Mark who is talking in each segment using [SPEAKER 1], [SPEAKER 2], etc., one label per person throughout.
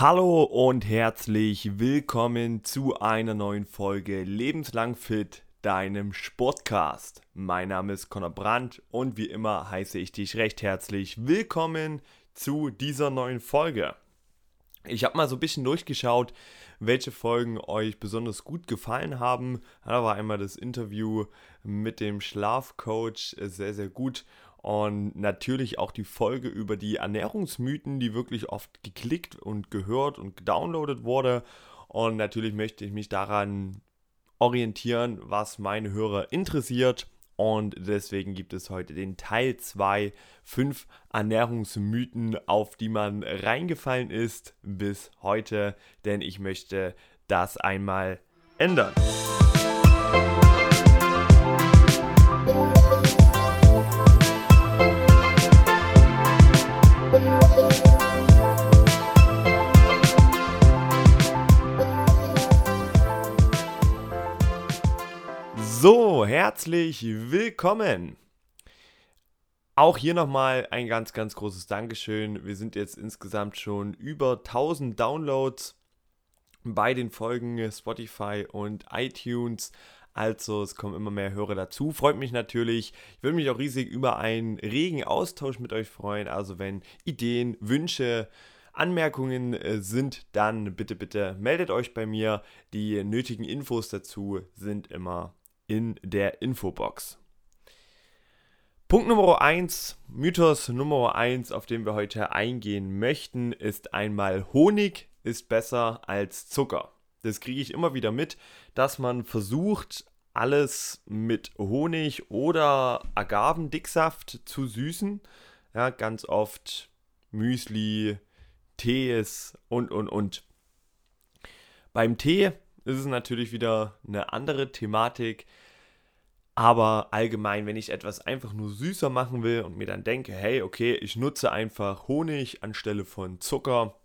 [SPEAKER 1] Hallo und herzlich willkommen zu einer neuen Folge Lebenslang Fit, deinem Sportcast. Mein Name ist Conor Brandt und wie immer heiße ich dich recht herzlich willkommen zu dieser neuen Folge. Ich habe mal so ein bisschen durchgeschaut, welche Folgen euch besonders gut gefallen haben. Da war einmal das Interview mit dem Schlafcoach sehr, sehr gut und natürlich auch die Folge über die Ernährungsmythen, die wirklich oft geklickt und gehört und gedownloadet wurde. Und natürlich möchte ich mich daran orientieren, was meine Hörer interessiert. Und deswegen gibt es heute den Teil 2, 5 Ernährungsmythen, auf die man reingefallen ist bis heute. Denn ich möchte das einmal ändern. Herzlich willkommen. Auch hier nochmal ein ganz, ganz großes Dankeschön. Wir sind jetzt insgesamt schon über 1000 Downloads bei den Folgen Spotify und iTunes. Also es kommen immer mehr Hörer dazu. Freut mich natürlich. Ich würde mich auch riesig über einen regen Austausch mit euch freuen. Also wenn Ideen, Wünsche, Anmerkungen äh, sind, dann bitte, bitte meldet euch bei mir. Die nötigen Infos dazu sind immer in der Infobox. Punkt Nummer 1, Mythos Nummer 1, auf den wir heute eingehen möchten, ist einmal Honig ist besser als Zucker. Das kriege ich immer wieder mit, dass man versucht, alles mit Honig oder Agavendicksaft zu süßen. Ja, ganz oft Müsli, Tees und, und, und. Beim Tee ist es natürlich wieder eine andere Thematik. Aber allgemein, wenn ich etwas einfach nur süßer machen will und mir dann denke, hey, okay, ich nutze einfach Honig anstelle von Zucker,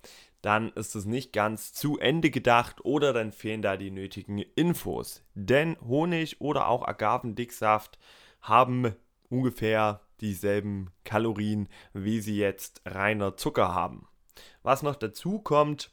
[SPEAKER 1] dann ist es nicht ganz zu Ende gedacht oder dann fehlen da die nötigen Infos. Denn Honig oder auch Agavendicksaft haben ungefähr dieselben Kalorien, wie sie jetzt reiner Zucker haben. Was noch dazu kommt,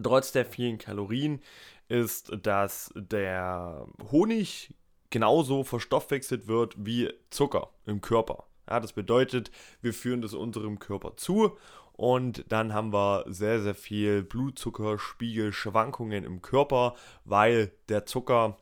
[SPEAKER 1] trotz der vielen Kalorien, ist, dass der Honig genauso verstoffwechselt wird wie Zucker im Körper. Ja, das bedeutet, wir führen das unserem Körper zu und dann haben wir sehr, sehr viel Blutzuckerspiegelschwankungen im Körper, weil der Zucker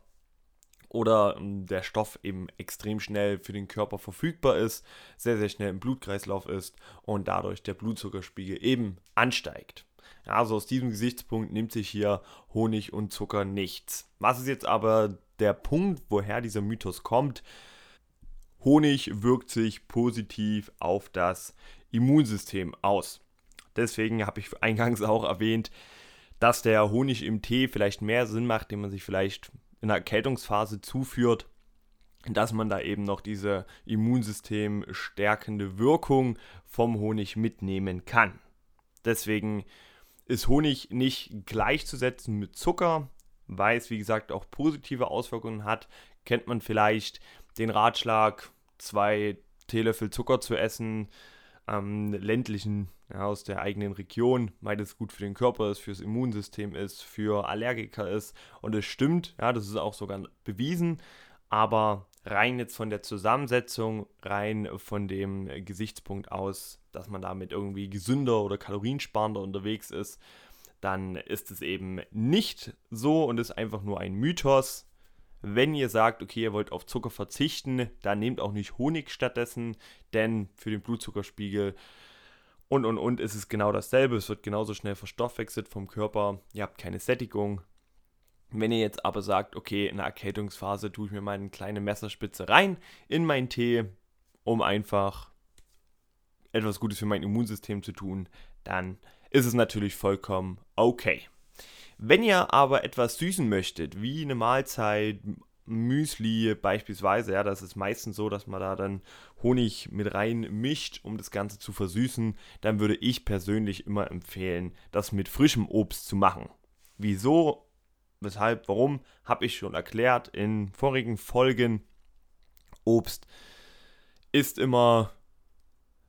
[SPEAKER 1] oder ähm, der Stoff eben extrem schnell für den Körper verfügbar ist, sehr, sehr schnell im Blutkreislauf ist und dadurch der Blutzuckerspiegel eben ansteigt. Also aus diesem Gesichtspunkt nimmt sich hier Honig und Zucker nichts. Was ist jetzt aber der Punkt, woher dieser Mythos kommt? Honig wirkt sich positiv auf das Immunsystem aus. Deswegen habe ich eingangs auch erwähnt, dass der Honig im Tee vielleicht mehr Sinn macht, den man sich vielleicht in der Erkältungsphase zuführt, dass man da eben noch diese Immunsystem stärkende Wirkung vom Honig mitnehmen kann. Deswegen ist Honig nicht gleichzusetzen mit Zucker, weil es wie gesagt auch positive Auswirkungen hat. Kennt man vielleicht den Ratschlag, zwei Teelöffel Zucker zu essen, ähm, ländlichen ja, aus der eigenen Region, weil das gut für den Körper ist, fürs Immunsystem ist, für Allergiker ist. Und es stimmt, ja, das ist auch sogar bewiesen, aber rein jetzt von der Zusammensetzung, rein von dem Gesichtspunkt aus, dass man damit irgendwie gesünder oder kaloriensparender unterwegs ist, dann ist es eben nicht so und ist einfach nur ein Mythos. Wenn ihr sagt, okay, ihr wollt auf Zucker verzichten, dann nehmt auch nicht Honig stattdessen, denn für den Blutzuckerspiegel und und und ist es genau dasselbe. Es wird genauso schnell verstoffwechselt vom Körper. Ihr habt keine Sättigung, wenn ihr jetzt aber sagt, okay, in der Erkältungsphase tue ich mir mal eine kleine Messerspitze rein in meinen Tee, um einfach etwas Gutes für mein Immunsystem zu tun, dann ist es natürlich vollkommen okay. Wenn ihr aber etwas süßen möchtet, wie eine Mahlzeit, Müsli beispielsweise, ja, das ist meistens so, dass man da dann Honig mit rein mischt, um das Ganze zu versüßen, dann würde ich persönlich immer empfehlen, das mit frischem Obst zu machen. Wieso Weshalb, warum, habe ich schon erklärt in vorigen Folgen. Obst ist immer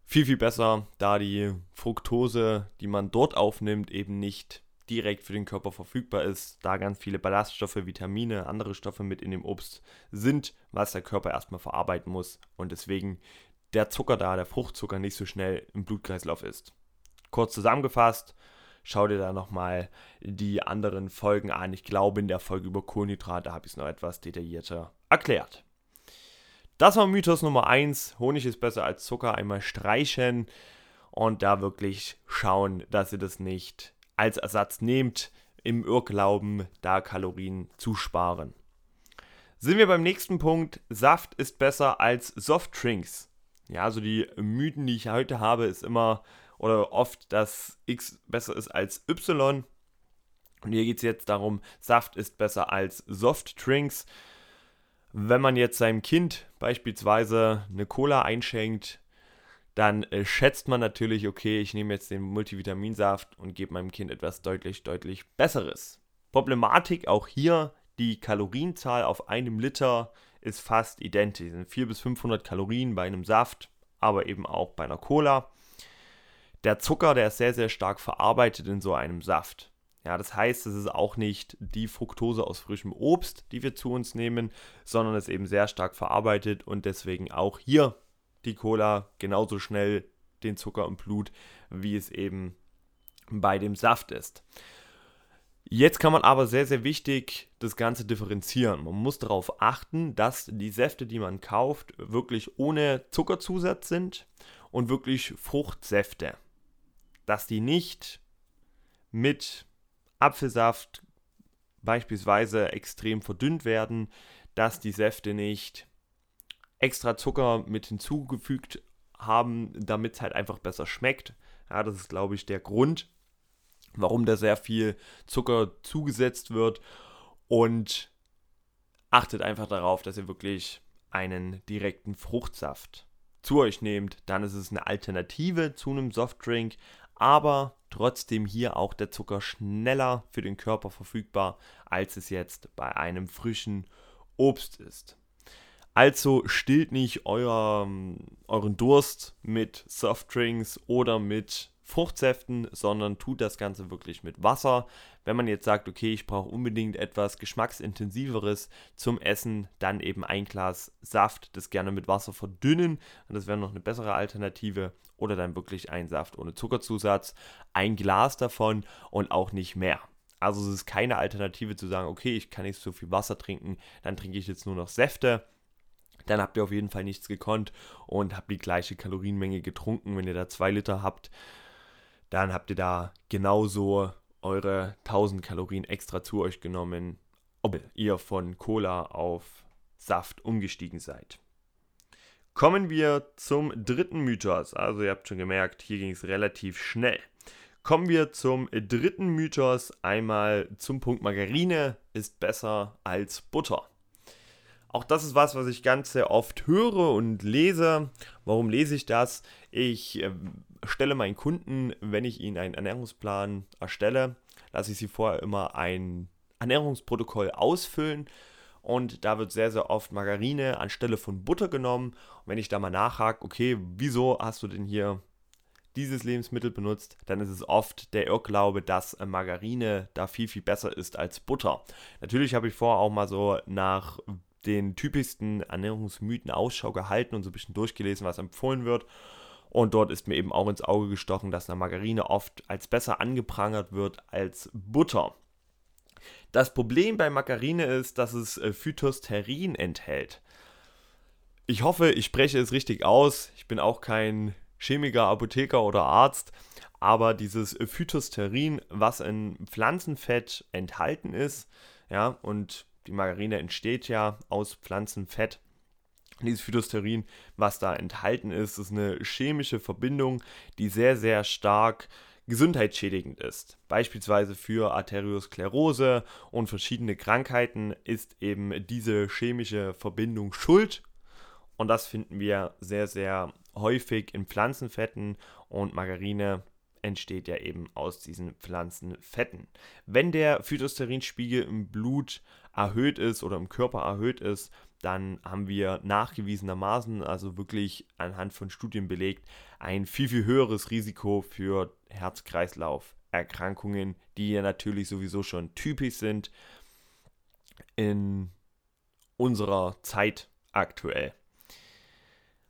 [SPEAKER 1] viel, viel besser, da die Fructose, die man dort aufnimmt, eben nicht direkt für den Körper verfügbar ist, da ganz viele Ballaststoffe, Vitamine, andere Stoffe mit in dem Obst sind, was der Körper erstmal verarbeiten muss und deswegen der Zucker da, der Fruchtzucker nicht so schnell im Blutkreislauf ist. Kurz zusammengefasst, schau dir da nochmal die anderen Folgen an. Ich glaube, in der Folge über Kohlenhydrate habe ich es noch etwas detaillierter erklärt. Das war Mythos Nummer 1. Honig ist besser als Zucker. Einmal streichen und da wirklich schauen, dass ihr das nicht als Ersatz nehmt, im Irrglauben, da Kalorien zu sparen. Sind wir beim nächsten Punkt. Saft ist besser als Softdrinks. Ja, also die Mythen, die ich heute habe, ist immer oder oft, dass X besser ist als Y. Und hier geht es jetzt darum, Saft ist besser als Softdrinks. Wenn man jetzt seinem Kind beispielsweise eine Cola einschenkt, dann äh, schätzt man natürlich, okay, ich nehme jetzt den Multivitaminsaft und gebe meinem Kind etwas deutlich, deutlich Besseres. Problematik auch hier, die Kalorienzahl auf einem Liter ist fast identisch. Es sind 400 bis 500 Kalorien bei einem Saft, aber eben auch bei einer Cola. Der Zucker, der ist sehr, sehr stark verarbeitet in so einem Saft. Ja, das heißt, es ist auch nicht die Fructose aus frischem Obst, die wir zu uns nehmen, sondern es ist eben sehr stark verarbeitet und deswegen auch hier die Cola genauso schnell den Zucker im Blut, wie es eben bei dem Saft ist. Jetzt kann man aber sehr, sehr wichtig das Ganze differenzieren. Man muss darauf achten, dass die Säfte, die man kauft, wirklich ohne Zuckerzusatz sind und wirklich Fruchtsäfte. Dass die nicht mit Apfelsaft beispielsweise extrem verdünnt werden, dass die Säfte nicht extra Zucker mit hinzugefügt haben, damit es halt einfach besser schmeckt. Ja, das ist, glaube ich, der Grund, warum da sehr viel Zucker zugesetzt wird. Und achtet einfach darauf, dass ihr wirklich einen direkten Fruchtsaft zu euch nehmt. Dann ist es eine Alternative zu einem Softdrink, aber trotzdem hier auch der Zucker schneller für den Körper verfügbar, als es jetzt bei einem frischen Obst ist. Also stillt nicht euer, euren Durst mit Softdrinks oder mit Fruchtsäften, sondern tut das Ganze wirklich mit Wasser. Wenn man jetzt sagt, okay, ich brauche unbedingt etwas geschmacksintensiveres zum Essen, dann eben ein Glas Saft, das gerne mit Wasser verdünnen. das wäre noch eine bessere Alternative. Oder dann wirklich ein Saft ohne Zuckerzusatz, ein Glas davon und auch nicht mehr. Also es ist keine Alternative zu sagen, okay, ich kann nicht so viel Wasser trinken, dann trinke ich jetzt nur noch Säfte dann habt ihr auf jeden Fall nichts gekonnt und habt die gleiche Kalorienmenge getrunken. Wenn ihr da 2 Liter habt, dann habt ihr da genauso eure 1000 Kalorien extra zu euch genommen, ob ihr von Cola auf Saft umgestiegen seid. Kommen wir zum dritten Mythos. Also ihr habt schon gemerkt, hier ging es relativ schnell. Kommen wir zum dritten Mythos. Einmal zum Punkt Margarine ist besser als Butter. Auch das ist was, was ich ganz sehr oft höre und lese. Warum lese ich das? Ich äh, stelle meinen Kunden, wenn ich ihnen einen Ernährungsplan erstelle, lasse ich sie vorher immer ein Ernährungsprotokoll ausfüllen. Und da wird sehr, sehr oft Margarine anstelle von Butter genommen. Und wenn ich da mal nachhake, okay, wieso hast du denn hier dieses Lebensmittel benutzt, dann ist es oft der Irrglaube, dass Margarine da viel, viel besser ist als Butter. Natürlich habe ich vorher auch mal so nach den typischsten Ernährungsmythen Ausschau gehalten und so ein bisschen durchgelesen, was empfohlen wird. Und dort ist mir eben auch ins Auge gestochen, dass eine Margarine oft als besser angeprangert wird als Butter. Das Problem bei Margarine ist, dass es äh, Phytosterin enthält. Ich hoffe, ich spreche es richtig aus. Ich bin auch kein Chemiker, Apotheker oder Arzt, aber dieses Phytosterin, was in Pflanzenfett enthalten ist, ja, und die Margarine entsteht ja aus Pflanzenfett. Dieses Phytosterin, was da enthalten ist, ist eine chemische Verbindung, die sehr, sehr stark gesundheitsschädigend ist. Beispielsweise für Arteriosklerose und verschiedene Krankheiten ist eben diese chemische Verbindung schuld. Und das finden wir sehr, sehr häufig in Pflanzenfetten und Margarine entsteht ja eben aus diesen Pflanzenfetten. Wenn der Phytosterinspiegel im Blut erhöht ist oder im Körper erhöht ist, dann haben wir nachgewiesenermaßen, also wirklich anhand von Studien belegt, ein viel, viel höheres Risiko für Herz-Kreislauf-Erkrankungen, die ja natürlich sowieso schon typisch sind in unserer Zeit aktuell.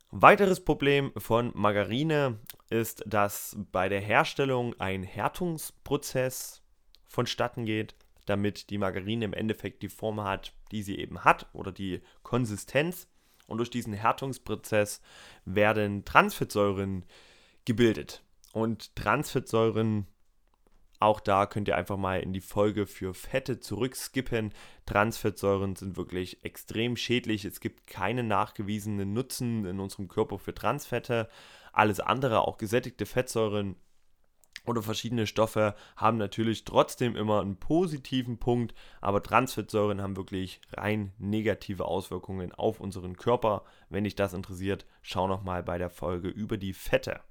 [SPEAKER 1] Weiteres Problem von Margarine ist, dass bei der Herstellung ein Härtungsprozess vonstatten geht, damit die Margarine im Endeffekt die Form hat, die sie eben hat oder die Konsistenz. Und durch diesen Härtungsprozess werden Transfettsäuren gebildet. Und Transfettsäuren auch da könnt ihr einfach mal in die Folge für Fette zurückskippen. Transfettsäuren sind wirklich extrem schädlich. Es gibt keinen nachgewiesenen Nutzen in unserem Körper für Transfette. Alles andere, auch gesättigte Fettsäuren oder verschiedene Stoffe, haben natürlich trotzdem immer einen positiven Punkt, aber Transfettsäuren haben wirklich rein negative Auswirkungen auf unseren Körper. Wenn dich das interessiert, schau noch mal bei der Folge über die Fette.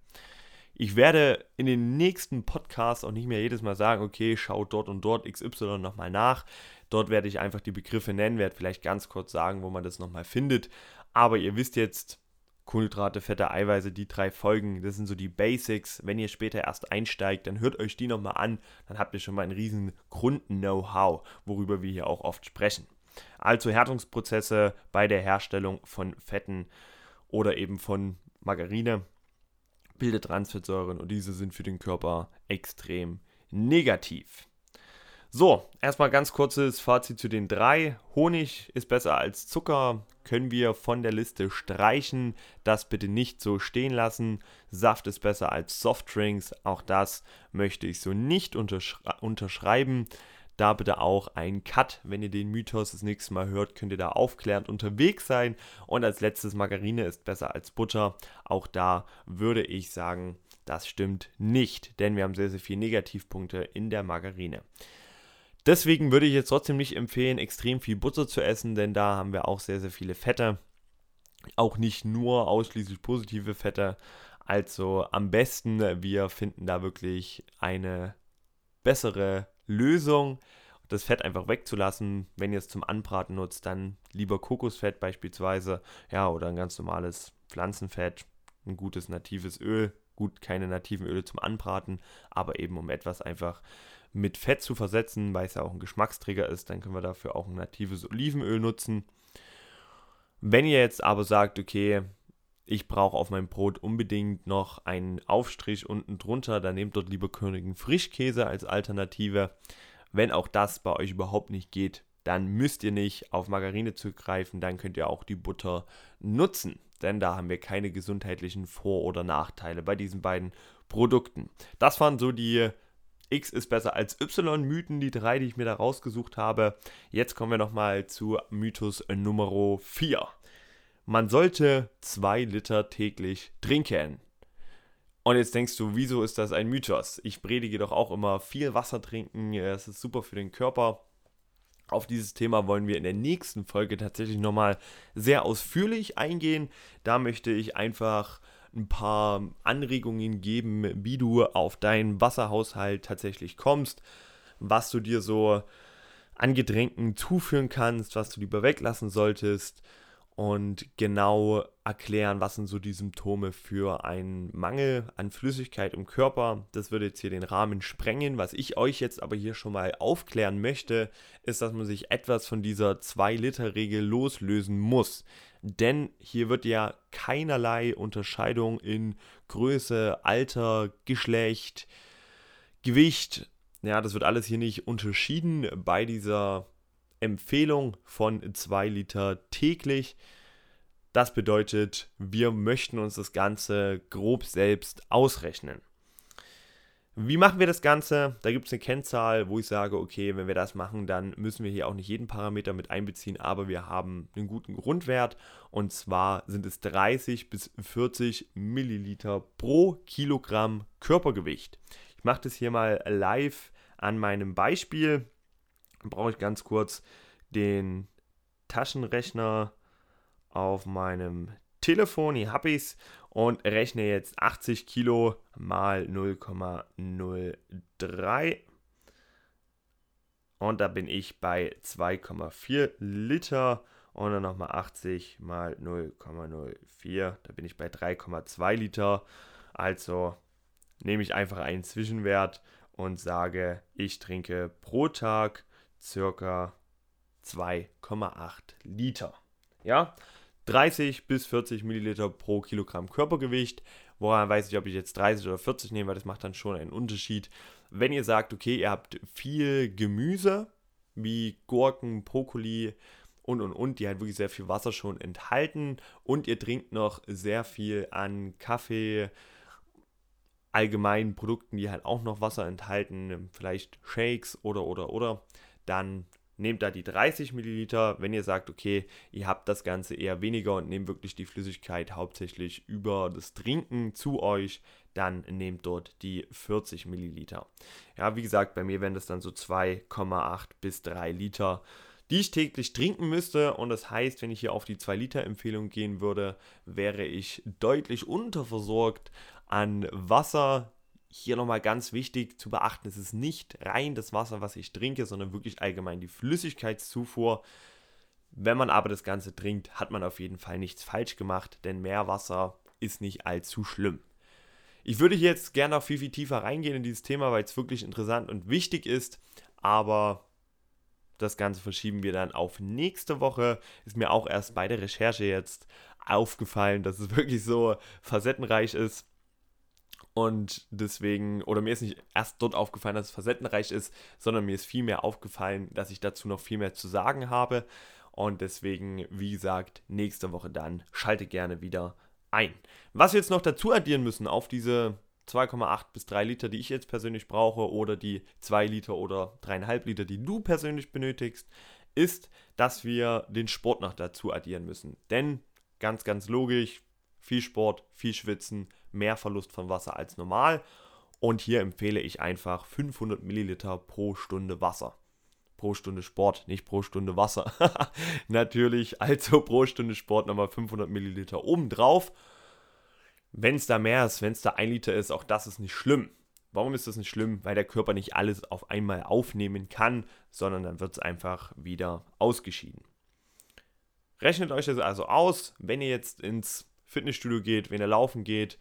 [SPEAKER 1] Ich werde in den nächsten Podcasts auch nicht mehr jedes Mal sagen, okay, schau dort und dort XY nochmal nach. Dort werde ich einfach die Begriffe nennen, werde vielleicht ganz kurz sagen, wo man das nochmal findet. Aber ihr wisst jetzt, Kohlenhydrate, Fette, Eiweiße, die drei Folgen, das sind so die Basics. Wenn ihr später erst einsteigt, dann hört euch die nochmal an. Dann habt ihr schon mal einen riesen Grund-Know-how, worüber wir hier auch oft sprechen. Also Härtungsprozesse bei der Herstellung von Fetten oder eben von Margarine bildet Transfettsäuren und diese sind für den Körper extrem negativ. So, erstmal ganz kurzes Fazit zu den drei. Honig ist besser als Zucker, können wir von der Liste streichen. Das bitte nicht so stehen lassen. Saft ist besser als Softdrinks, auch das möchte ich so nicht unterschrei unterschreiben. Da bitte auch ein Cut. Wenn ihr den Mythos das nächste Mal hört, könnt ihr da aufklärend unterwegs sein. Und als letztes, Margarine ist besser als Butter. Auch da würde ich sagen, das stimmt nicht, denn wir haben sehr, sehr viele Negativpunkte in der Margarine. Deswegen würde ich jetzt trotzdem nicht empfehlen, extrem viel Butter zu essen, denn da haben wir auch sehr, sehr viele Fette. Auch nicht nur ausschließlich positive Fette. Also am besten, wir finden da wirklich eine bessere Lösung, das Fett einfach wegzulassen. Wenn ihr es zum Anbraten nutzt, dann lieber Kokosfett beispielsweise, ja, oder ein ganz normales Pflanzenfett, ein gutes natives Öl. Gut, keine nativen Öle zum Anbraten, aber eben um etwas einfach mit Fett zu versetzen, weil es ja auch ein Geschmacksträger ist, dann können wir dafür auch ein natives Olivenöl nutzen. Wenn ihr jetzt aber sagt, okay, ich brauche auf meinem Brot unbedingt noch einen Aufstrich unten drunter, dann nehmt dort lieber Königen Frischkäse als Alternative. Wenn auch das bei euch überhaupt nicht geht, dann müsst ihr nicht auf Margarine zugreifen, dann könnt ihr auch die Butter nutzen, denn da haben wir keine gesundheitlichen Vor- oder Nachteile bei diesen beiden Produkten. Das waren so die X ist besser als Y-Mythen, die drei, die ich mir da rausgesucht habe. Jetzt kommen wir nochmal zu Mythos Nummer 4 man sollte zwei Liter täglich trinken. Und jetzt denkst du, wieso ist das ein Mythos? Ich predige doch auch immer viel Wasser trinken, es ist super für den Körper. Auf dieses Thema wollen wir in der nächsten Folge tatsächlich nochmal sehr ausführlich eingehen. Da möchte ich einfach ein paar Anregungen geben, wie du auf deinen Wasserhaushalt tatsächlich kommst, was du dir so an Getränken zuführen kannst, was du lieber weglassen solltest und genau erklären, was sind so die Symptome für einen Mangel an Flüssigkeit im Körper. Das würde jetzt hier den Rahmen sprengen. Was ich euch jetzt aber hier schon mal aufklären möchte, ist, dass man sich etwas von dieser 2-Liter-Regel loslösen muss. Denn hier wird ja keinerlei Unterscheidung in Größe, Alter, Geschlecht, Gewicht. Ja, das wird alles hier nicht unterschieden bei dieser Empfehlung von 2 Liter täglich. Das bedeutet, wir möchten uns das Ganze grob selbst ausrechnen. Wie machen wir das Ganze? Da gibt es eine Kennzahl, wo ich sage, okay, wenn wir das machen, dann müssen wir hier auch nicht jeden Parameter mit einbeziehen, aber wir haben einen guten Grundwert und zwar sind es 30 bis 40 Milliliter pro Kilogramm Körpergewicht. Ich mache das hier mal live an meinem Beispiel brauche ich ganz kurz den Taschenrechner auf meinem Telefon. Hier habe ich es und rechne jetzt 80 Kilo mal 0,03. Und da bin ich bei 2,4 Liter. und dann nochmal 80 mal 0,04. Da bin ich bei 3,2 Liter. Also nehme ich einfach einen Zwischenwert und sage, ich trinke pro Tag circa 2,8 Liter. Ja, 30 bis 40 Milliliter pro Kilogramm Körpergewicht. Woran weiß ich, ob ich jetzt 30 oder 40 nehme, weil das macht dann schon einen Unterschied. Wenn ihr sagt, okay, ihr habt viel Gemüse, wie Gurken, Brokkoli und und und, die halt wirklich sehr viel Wasser schon enthalten und ihr trinkt noch sehr viel an Kaffee, allgemeinen Produkten, die halt auch noch Wasser enthalten, vielleicht Shakes oder oder oder, dann nehmt da die 30 Milliliter. Wenn ihr sagt, okay, ihr habt das Ganze eher weniger und nehmt wirklich die Flüssigkeit hauptsächlich über das Trinken zu euch, dann nehmt dort die 40 Milliliter. Ja, wie gesagt, bei mir wären das dann so 2,8 bis 3 Liter, die ich täglich trinken müsste. Und das heißt, wenn ich hier auf die 2 Liter Empfehlung gehen würde, wäre ich deutlich unterversorgt an Wasser. Hier nochmal ganz wichtig zu beachten, es ist nicht rein das Wasser, was ich trinke, sondern wirklich allgemein die Flüssigkeitszufuhr. Wenn man aber das Ganze trinkt, hat man auf jeden Fall nichts falsch gemacht, denn mehr Wasser ist nicht allzu schlimm. Ich würde hier jetzt gerne noch viel, viel tiefer reingehen in dieses Thema, weil es wirklich interessant und wichtig ist, aber das Ganze verschieben wir dann auf nächste Woche. Ist mir auch erst bei der Recherche jetzt aufgefallen, dass es wirklich so facettenreich ist. Und deswegen, oder mir ist nicht erst dort aufgefallen, dass es facettenreich ist, sondern mir ist vielmehr aufgefallen, dass ich dazu noch viel mehr zu sagen habe. Und deswegen, wie gesagt, nächste Woche dann schalte gerne wieder ein. Was wir jetzt noch dazu addieren müssen auf diese 2,8 bis 3 Liter, die ich jetzt persönlich brauche, oder die 2 Liter oder 3,5 Liter, die du persönlich benötigst, ist, dass wir den Sport noch dazu addieren müssen. Denn ganz, ganz logisch, viel Sport, viel Schwitzen, mehr Verlust von Wasser als normal. Und hier empfehle ich einfach 500 Milliliter pro Stunde Wasser. Pro Stunde Sport, nicht pro Stunde Wasser. Natürlich, also pro Stunde Sport nochmal 500 Milliliter obendrauf. Wenn es da mehr ist, wenn es da ein Liter ist, auch das ist nicht schlimm. Warum ist das nicht schlimm? Weil der Körper nicht alles auf einmal aufnehmen kann, sondern dann wird es einfach wieder ausgeschieden. Rechnet euch das also aus, wenn ihr jetzt ins Fitnessstudio geht, wenn ihr laufen geht,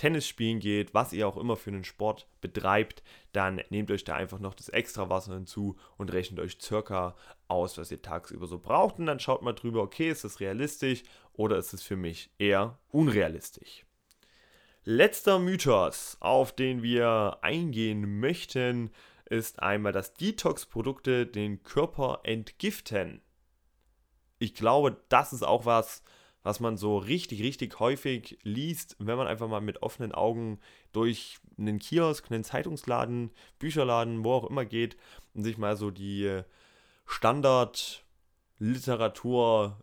[SPEAKER 1] Tennis spielen geht, was ihr auch immer für einen Sport betreibt, dann nehmt euch da einfach noch das extra Wasser hinzu und rechnet euch circa aus, was ihr tagsüber so braucht. Und dann schaut mal drüber, okay, ist das realistisch oder ist es für mich eher unrealistisch. Letzter Mythos, auf den wir eingehen möchten, ist einmal, dass Detox-Produkte den Körper entgiften. Ich glaube, das ist auch was, was man so richtig, richtig häufig liest, wenn man einfach mal mit offenen Augen durch einen Kiosk, einen Zeitungsladen, Bücherladen, wo auch immer geht und sich mal so die Standardliteratur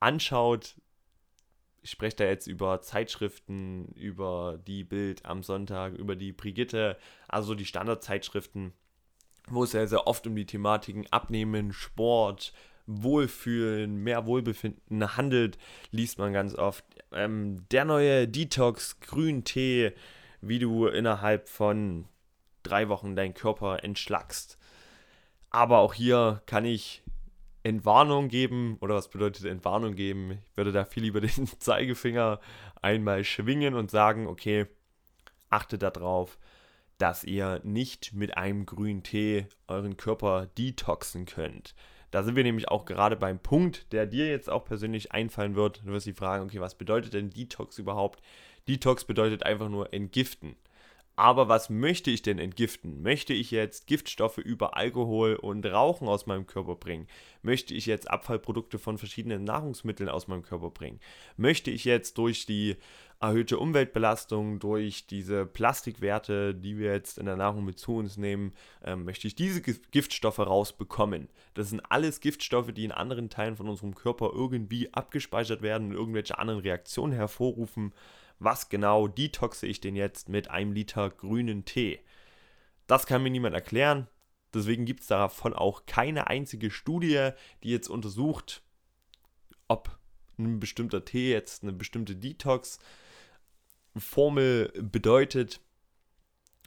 [SPEAKER 1] anschaut. Ich spreche da jetzt über Zeitschriften, über die Bild am Sonntag, über die Brigitte, also die Standardzeitschriften, wo es sehr, sehr oft um die Thematiken Abnehmen, Sport, Wohlfühlen, mehr Wohlbefinden handelt, liest man ganz oft. Ähm, der neue Detox Grüntee, wie du innerhalb von drei Wochen deinen Körper entschlackst. Aber auch hier kann ich Entwarnung geben. Oder was bedeutet Entwarnung geben? Ich würde da viel lieber den Zeigefinger einmal schwingen und sagen, okay, achtet darauf, dass ihr nicht mit einem grünen Tee euren Körper detoxen könnt. Da sind wir nämlich auch gerade beim Punkt, der dir jetzt auch persönlich einfallen wird. Du wirst dich fragen, okay, was bedeutet denn Detox überhaupt? Detox bedeutet einfach nur entgiften. Aber was möchte ich denn entgiften? Möchte ich jetzt Giftstoffe über Alkohol und Rauchen aus meinem Körper bringen? Möchte ich jetzt Abfallprodukte von verschiedenen Nahrungsmitteln aus meinem Körper bringen? Möchte ich jetzt durch die erhöhte Umweltbelastung, durch diese Plastikwerte, die wir jetzt in der Nahrung mit zu uns nehmen, ähm, möchte ich diese Giftstoffe rausbekommen. Das sind alles Giftstoffe, die in anderen Teilen von unserem Körper irgendwie abgespeichert werden und irgendwelche anderen Reaktionen hervorrufen. Was genau detoxe ich denn jetzt mit einem Liter grünen Tee? Das kann mir niemand erklären. Deswegen gibt es davon auch keine einzige Studie, die jetzt untersucht, ob ein bestimmter Tee jetzt eine bestimmte Detox Formel bedeutet.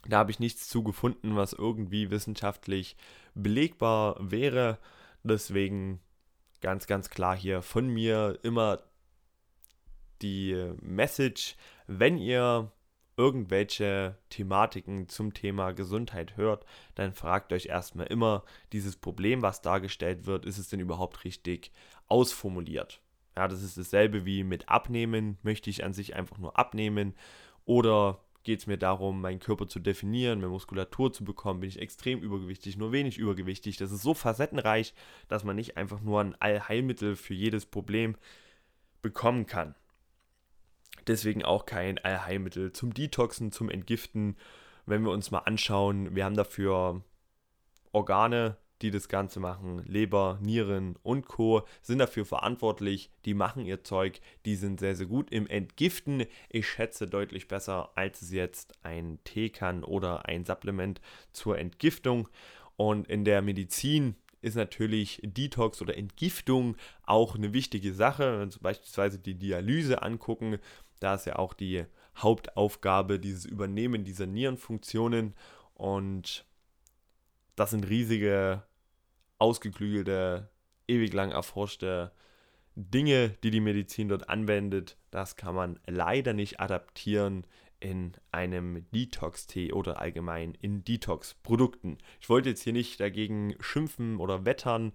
[SPEAKER 1] Da habe ich nichts zu gefunden, was irgendwie wissenschaftlich belegbar wäre. Deswegen ganz, ganz klar hier von mir immer die Message, wenn ihr irgendwelche Thematiken zum Thema Gesundheit hört, dann fragt euch erstmal immer dieses Problem, was dargestellt wird, ist es denn überhaupt richtig ausformuliert? Ja, das ist dasselbe wie mit Abnehmen. Möchte ich an sich einfach nur abnehmen? Oder geht es mir darum, meinen Körper zu definieren, mehr Muskulatur zu bekommen? Bin ich extrem übergewichtig, nur wenig übergewichtig? Das ist so facettenreich, dass man nicht einfach nur ein Allheilmittel für jedes Problem bekommen kann. Deswegen auch kein Allheilmittel zum Detoxen, zum Entgiften. Wenn wir uns mal anschauen, wir haben dafür Organe, die das Ganze machen. Leber, Nieren und Co. sind dafür verantwortlich. Die machen ihr Zeug. Die sind sehr, sehr gut im Entgiften. Ich schätze deutlich besser, als es jetzt ein Tee kann oder ein Supplement zur Entgiftung. Und in der Medizin ist natürlich Detox oder Entgiftung auch eine wichtige Sache. Wenn wir beispielsweise die Dialyse angucken, da ist ja auch die Hauptaufgabe dieses Übernehmen dieser Nierenfunktionen und das sind riesige, ausgeklügelte, ewig lang erforschte Dinge, die die Medizin dort anwendet. Das kann man leider nicht adaptieren in einem Detox-Tee oder allgemein in Detox-Produkten. Ich wollte jetzt hier nicht dagegen schimpfen oder wettern,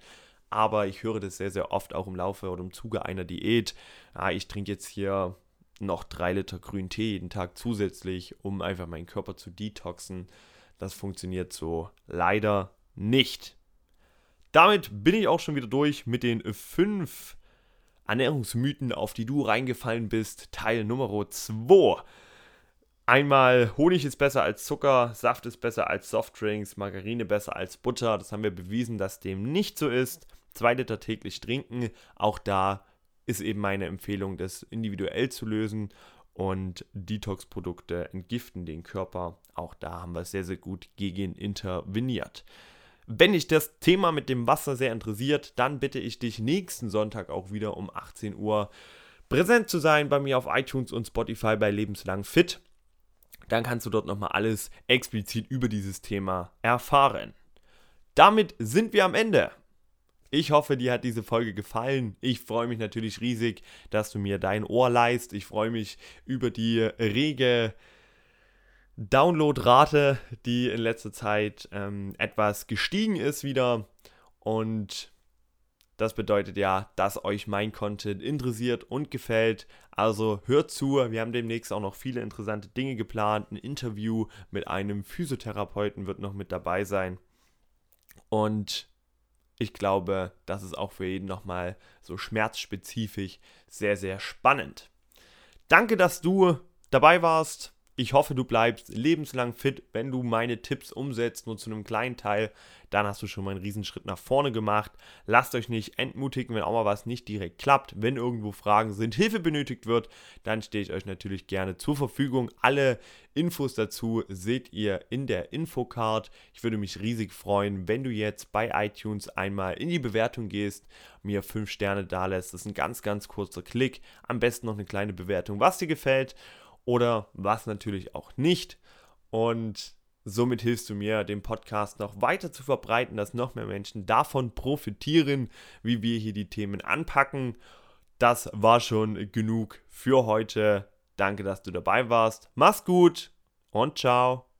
[SPEAKER 1] aber ich höre das sehr, sehr oft auch im Laufe oder im Zuge einer Diät. Ah, ich trinke jetzt hier noch drei Liter grünen Tee jeden Tag zusätzlich, um einfach meinen Körper zu detoxen. Das funktioniert so leider nicht. Damit bin ich auch schon wieder durch mit den fünf Ernährungsmythen, auf die du reingefallen bist. Teil Nummer 2. Einmal Honig ist besser als Zucker, Saft ist besser als Softdrinks, Margarine besser als Butter. Das haben wir bewiesen, dass dem nicht so ist. Zwei Liter täglich trinken. Auch da ist eben meine Empfehlung, das individuell zu lösen. Und Detox-Produkte entgiften den Körper. Auch da haben wir sehr, sehr gut gegen interveniert. Wenn dich das Thema mit dem Wasser sehr interessiert, dann bitte ich dich nächsten Sonntag auch wieder um 18 Uhr präsent zu sein bei mir auf iTunes und Spotify bei Lebenslang Fit. Dann kannst du dort nochmal alles explizit über dieses Thema erfahren. Damit sind wir am Ende. Ich hoffe, dir hat diese Folge gefallen. Ich freue mich natürlich riesig, dass du mir dein Ohr leist. Ich freue mich über die rege Downloadrate, die in letzter Zeit ähm, etwas gestiegen ist wieder. Und das bedeutet ja, dass euch mein Content interessiert und gefällt. Also hört zu, wir haben demnächst auch noch viele interessante Dinge geplant. Ein Interview mit einem Physiotherapeuten wird noch mit dabei sein. Und ich glaube, das ist auch für jeden nochmal so schmerzspezifisch sehr, sehr spannend. Danke, dass du dabei warst. Ich hoffe, du bleibst lebenslang fit, wenn du meine Tipps umsetzt, nur zu einem kleinen Teil. Dann hast du schon mal einen Riesenschritt nach vorne gemacht. Lasst euch nicht entmutigen, wenn auch mal was nicht direkt klappt. Wenn irgendwo Fragen sind, Hilfe benötigt wird, dann stehe ich euch natürlich gerne zur Verfügung. Alle Infos dazu seht ihr in der Infocard. Ich würde mich riesig freuen, wenn du jetzt bei iTunes einmal in die Bewertung gehst, mir 5 Sterne da lässt. Das ist ein ganz, ganz kurzer Klick. Am besten noch eine kleine Bewertung, was dir gefällt oder was natürlich auch nicht. Und somit hilfst du mir, den Podcast noch weiter zu verbreiten, dass noch mehr Menschen davon profitieren, wie wir hier die Themen anpacken. Das war schon genug für heute. Danke, dass du dabei warst. Mach's gut und ciao.